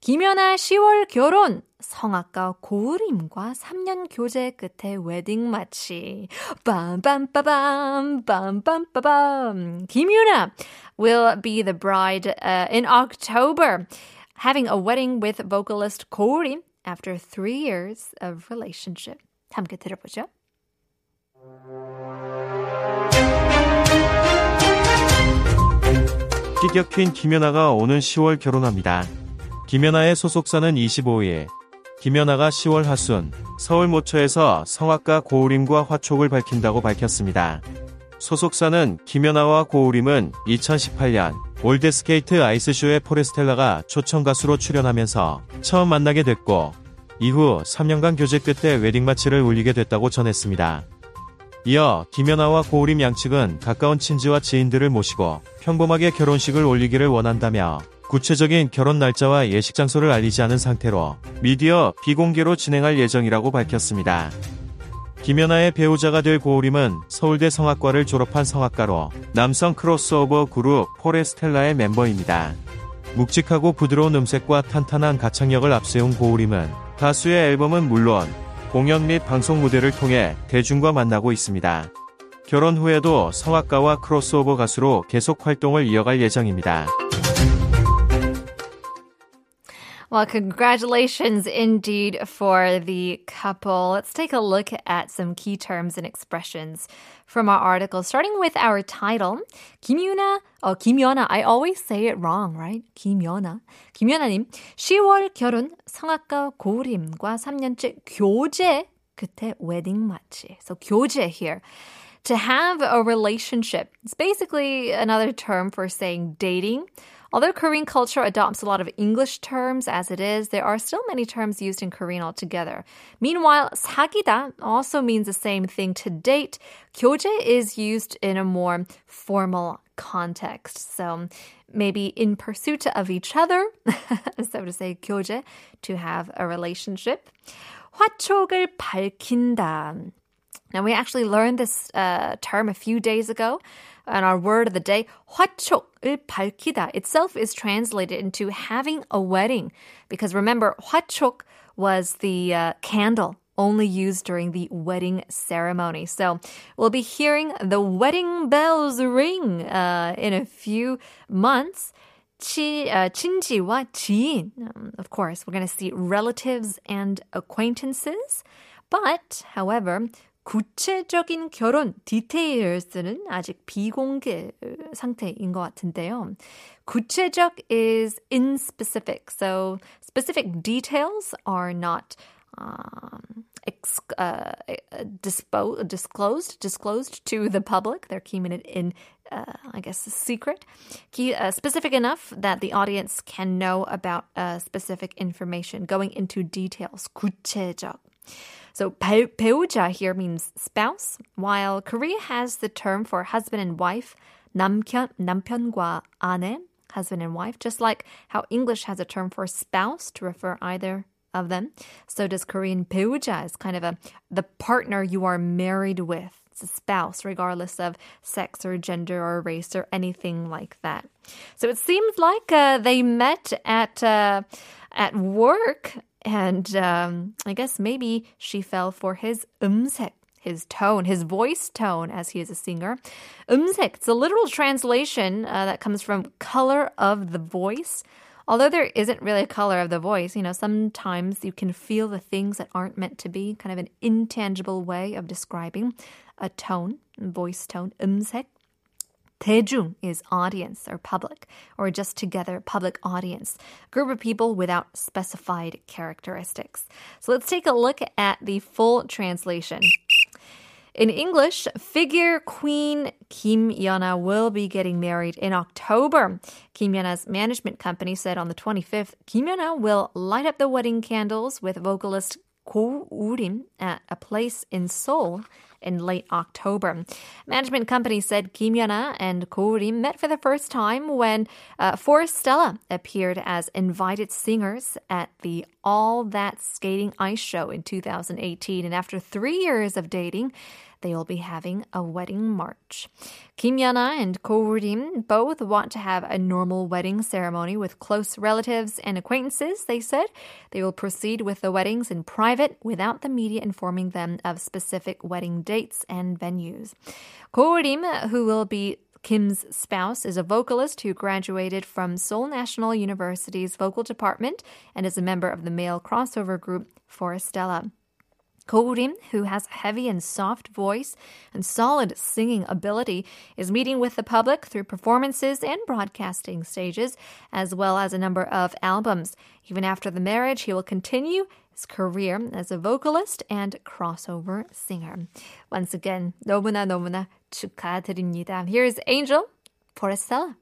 김연아 10월 결혼 성악가 고우림과 3년 교제 끝에 웨딩 마치 빰빰빠밤 빰빰빠밤 김연아 will be the bride uh, in October having a wedding with vocalist 고우림 after three years of relationship. 함께 들어보죠. 끼격 퀸 김연아가 오는 10월 결혼합니다. 김연아의 소속사는 25일 김연아가 10월 하순 서울 모처에서 성악가 고우림과 화촉을 밝힌다고 밝혔습니다. 소속사는 김연아와 고우림은 2018년 올드스케이트 아이스쇼의 포레스텔라가 초청 가수로 출연하면서 처음 만나게 됐고 이후 3년간 교제 끝에 웨딩 마치를 올리게 됐다고 전했습니다. 이어 김연아와 고우림 양측은 가까운 친지와 지인들을 모시고 평범하게 결혼식을 올리기를 원한다며 구체적인 결혼 날짜와 예식 장소를 알리지 않은 상태로 미디어 비공개로 진행할 예정이라고 밝혔습니다. 김연아의 배우자가 될 고우림은 서울대 성악과를 졸업한 성악가로 남성 크로스오버 그룹 포레스텔라의 멤버입니다. 묵직하고 부드러운 음색과 탄탄한 가창력을 앞세운 고우림은 가수의 앨범은 물론 공연 및 방송 무대를 통해 대중과 만나고 있습니다. 결혼 후에도 성악가와 크로스오버 가수로 계속 활동을 이어갈 예정입니다. Well, congratulations indeed for the couple. Let's take a look at some key terms and expressions from our article, starting with our title. 김유나, oh, 김연아. I always say it wrong, right? 김연아. 김연아님, 10월 결혼 성악가 고림과 3년째 교제 끝에 웨딩 마치. So 교제 here. To have a relationship. It's basically another term for saying dating. Although Korean culture adopts a lot of English terms as it is, there are still many terms used in Korean altogether. Meanwhile, 사귀다 also means the same thing to date. 교제 is used in a more formal context. So maybe in pursuit of each other, so to say, 교제, to have a relationship. 화촉을 밝힌다. Now, we actually learned this uh, term a few days ago. And our word of the day, 화촉을 밝히다, itself is translated into having a wedding. Because remember, 화촉 was the uh, candle only used during the wedding ceremony. So we'll be hearing the wedding bells ring uh, in a few months. 치, uh, 친지와 지인. Um, of course, we're going to see relatives and acquaintances. But, however, 구체적인 결혼 디테일스는 아직 비공개 상태인 것 같은데요. 구체적 is in specific. So specific details are not um, ex- uh, dispo- disclosed disclosed to the public. They're keeping it in, uh, I guess, secret. Key, uh, specific enough that the audience can know about uh, specific information. Going into details. 구체적. So 배, 배우자 here means spouse, while Korea has the term for husband and wife, 남편, 남편과 아내, husband and wife, just like how English has a term for spouse to refer either of them. So does Korean 배우자 is kind of a the partner you are married with. It's a spouse, regardless of sex or gender or race or anything like that. So it seems like uh, they met at uh, at work and um, I guess maybe she fell for his 음색, his tone, his voice tone, as he is a singer. 음색, it's a literal translation uh, that comes from color of the voice. Although there isn't really a color of the voice, you know, sometimes you can feel the things that aren't meant to be, kind of an intangible way of describing a tone, voice tone, 음색. 대중 is audience or public, or just together public audience, group of people without specified characteristics. So let's take a look at the full translation. In English, figure queen Kim Yuna will be getting married in October. Kim Yuna's management company said on the 25th, Kim Yuna will light up the wedding candles with vocalist Ko Urim at a place in Seoul in late October. Management company said Kim Yuna and Ko Rim met for the first time when uh, Forestella appeared as invited singers at the All That Skating Ice Show in 2018. And after three years of dating, they will be having a wedding march. Kim Yuna and Ko Rim both want to have a normal wedding ceremony with close relatives and acquaintances, they said. They will proceed with the weddings in private without the media informing them of specific wedding dates and venues. Ko Rim, who will be Kim's spouse is a vocalist who graduated from Seoul National University's vocal department and is a member of the male crossover group Forestella. Ko-rim, who has a heavy and soft voice and solid singing ability, is meeting with the public through performances and broadcasting stages, as well as a number of albums. Even after the marriage, he will continue his career as a vocalist and crossover singer. Once again, 너무나 너무나 축하드립니다. Here's Angel for Estella.